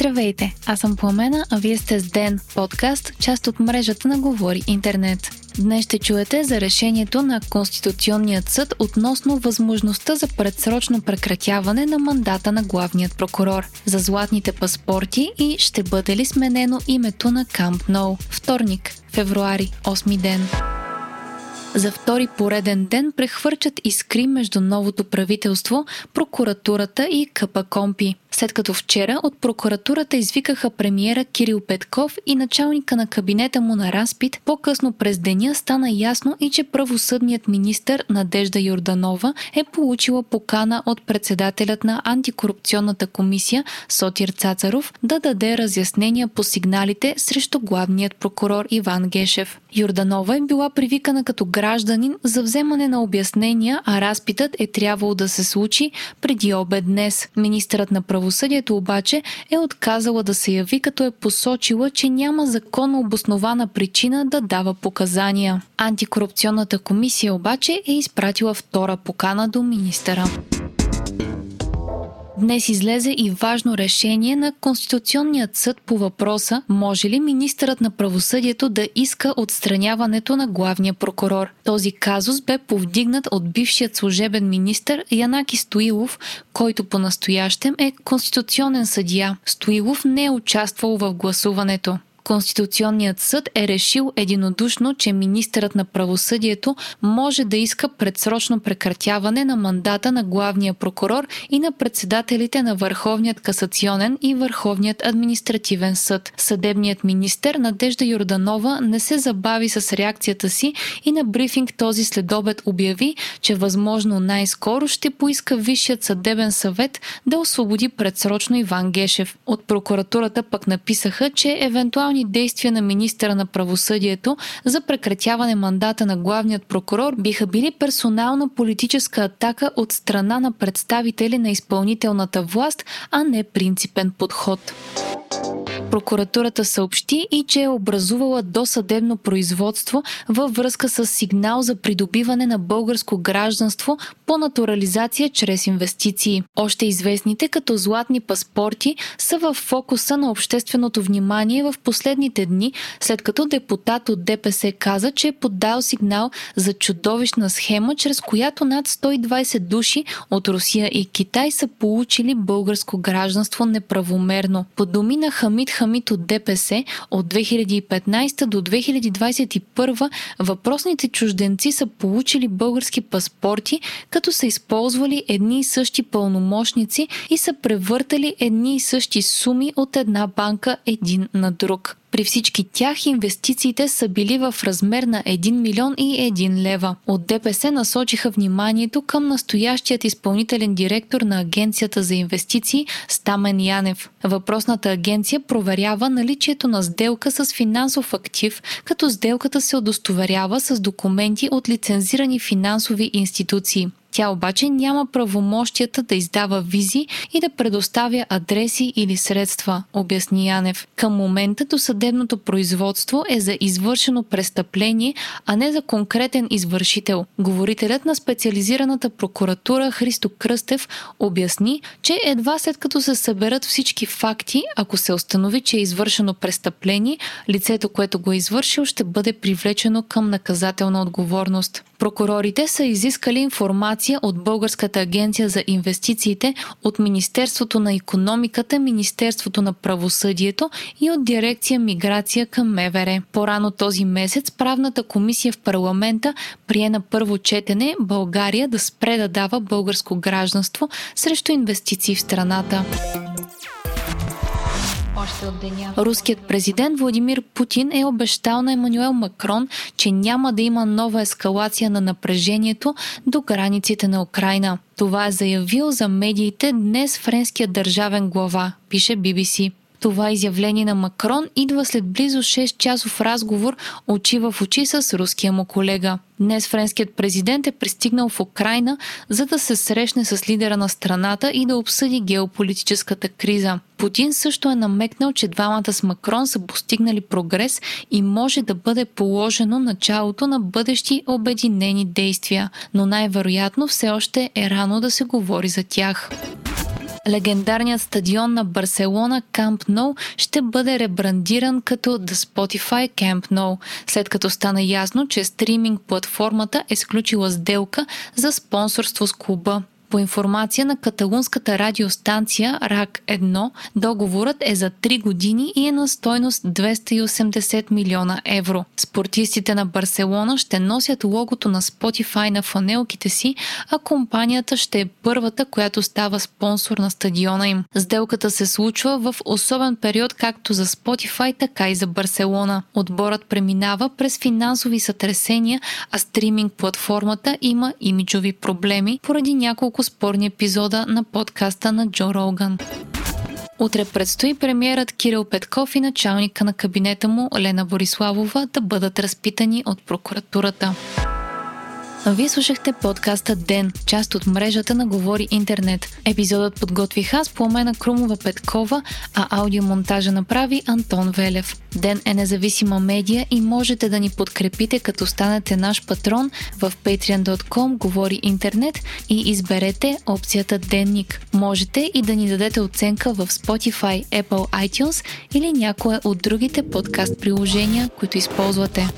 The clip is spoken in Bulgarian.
Здравейте, аз съм Пламена, а вие сте с Ден, подкаст, част от мрежата на Говори Интернет. Днес ще чуете за решението на Конституционният съд относно възможността за предсрочно прекратяване на мандата на главният прокурор, за златните паспорти и ще бъде ли сменено името на Камп Ноу. Вторник, февруари, 8 ден. За втори пореден ден прехвърчат искри между новото правителство, прокуратурата и КПКомпи след като вчера от прокуратурата извикаха премиера Кирил Петков и началника на кабинета му на разпит, по-късно през деня стана ясно и че правосъдният министр Надежда Йорданова е получила покана от председателят на антикорупционната комисия Сотир Цацаров да даде разяснения по сигналите срещу главният прокурор Иван Гешев. Йорданова е била привикана като гражданин за вземане на обяснения, а разпитът е трябвало да се случи преди обед днес. Министърът на правосъдието правосъдието обаче е отказала да се яви, като е посочила, че няма законно обоснована причина да дава показания. Антикорупционната комисия обаче е изпратила втора покана до министъра. Днес излезе и важно решение на Конституционният съд по въпроса може ли министърът на правосъдието да иска отстраняването на главния прокурор. Този казус бе повдигнат от бившият служебен министр Янаки Стоилов, който по-настоящем е конституционен съдия. Стоилов не е участвал в гласуването. Конституционният съд е решил единодушно, че министърът на правосъдието може да иска предсрочно прекратяване на мандата на главния прокурор и на председателите на Върховният касационен и Върховният административен съд. Съдебният министр Надежда Йорданова не се забави с реакцията си и на брифинг този следобед обяви, че възможно най-скоро ще поиска Висшият съдебен съвет да освободи предсрочно Иван Гешев. От прокуратурата пък написаха, че евентуални евентуални действия на министра на правосъдието за прекратяване мандата на главният прокурор биха били персонална политическа атака от страна на представители на изпълнителната власт, а не принципен подход. Прокуратурата съобщи и че е образувала досъдебно производство във връзка с сигнал за придобиване на българско гражданство по натурализация чрез инвестиции. Още известните като златни паспорти са в фокуса на общественото внимание в последните дни, след като депутат от ДПС каза, че е поддал сигнал за чудовищна схема, чрез която над 120 души от Русия и Китай са получили българско гражданство неправомерно. По думи на Хамид Хамид от ДПС от 2015 до 2021 въпросните чужденци са получили български паспорти, като са използвали едни и същи пълномощници и са превъртали едни и същи суми от една банка един на друг. При всички тях инвестициите са били в размер на 1 милион и 1 лева. От ДПС насочиха вниманието към настоящият изпълнителен директор на Агенцията за инвестиции Стамен Янев. Въпросната агенция проверява наличието на сделка с финансов актив, като сделката се удостоверява с документи от лицензирани финансови институции. Тя обаче няма правомощията да издава визи и да предоставя адреси или средства, обясни Янев. Към момента до съдебното производство е за извършено престъпление, а не за конкретен извършител. Говорителят на специализираната прокуратура Христо Кръстев обясни, че едва след като се съберат всички факти, ако се установи, че е извършено престъпление, лицето, което го е извършил, ще бъде привлечено към наказателна отговорност. Прокурорите са изискали информация от Българската агенция за инвестициите, от Министерството на економиката, Министерството на правосъдието и от дирекция Миграция към МВР. По-рано този месец правната комисия в парламента прие на първо четене България да спре да дава българско гражданство срещу инвестиции в страната Руският президент Владимир Путин е обещал на Емануел Макрон, че няма да има нова ескалация на напрежението до границите на Украина. Това е заявил за медиите днес френският държавен глава, пише BBC. Това изявление на Макрон идва след близо 6 часов разговор очи в очи с руския му колега. Днес френският президент е пристигнал в Украина, за да се срещне с лидера на страната и да обсъди геополитическата криза. Путин също е намекнал, че двамата с Макрон са постигнали прогрес и може да бъде положено началото на бъдещи обединени действия, но най-вероятно все още е рано да се говори за тях. Легендарният стадион на Барселона Camp Nou ще бъде ребрандиран като The Spotify Camp Nou, след като стана ясно, че стриминг платформата е сключила сделка за спонсорство с клуба. По информация на каталунската радиостанция РАК-1, договорът е за 3 години и е на стойност 280 милиона евро. Спортистите на Барселона ще носят логото на Spotify на фанелките си, а компанията ще е първата, която става спонсор на стадиона им. Сделката се случва в особен период както за Spotify, така и за Барселона. Отборът преминава през финансови сътресения, а стриминг платформата има имиджови проблеми поради няколко няколко спорни епизода на подкаста на Джо Роган. Утре предстои премиерът Кирил Петков и началника на кабинета му Лена Бориславова да бъдат разпитани от прокуратурата. Вие слушахте подкаста Ден, част от мрежата на Говори Интернет. Епизодът подготвих аз, Пламена Крумова Петкова, а аудиомонтажа направи Антон Велев. Ден е независима медия и можете да ни подкрепите като станете наш патрон в patreon.com Говори Интернет и изберете опцията Денник. Можете и да ни дадете оценка в Spotify, Apple iTunes или някое от другите подкаст приложения, които използвате.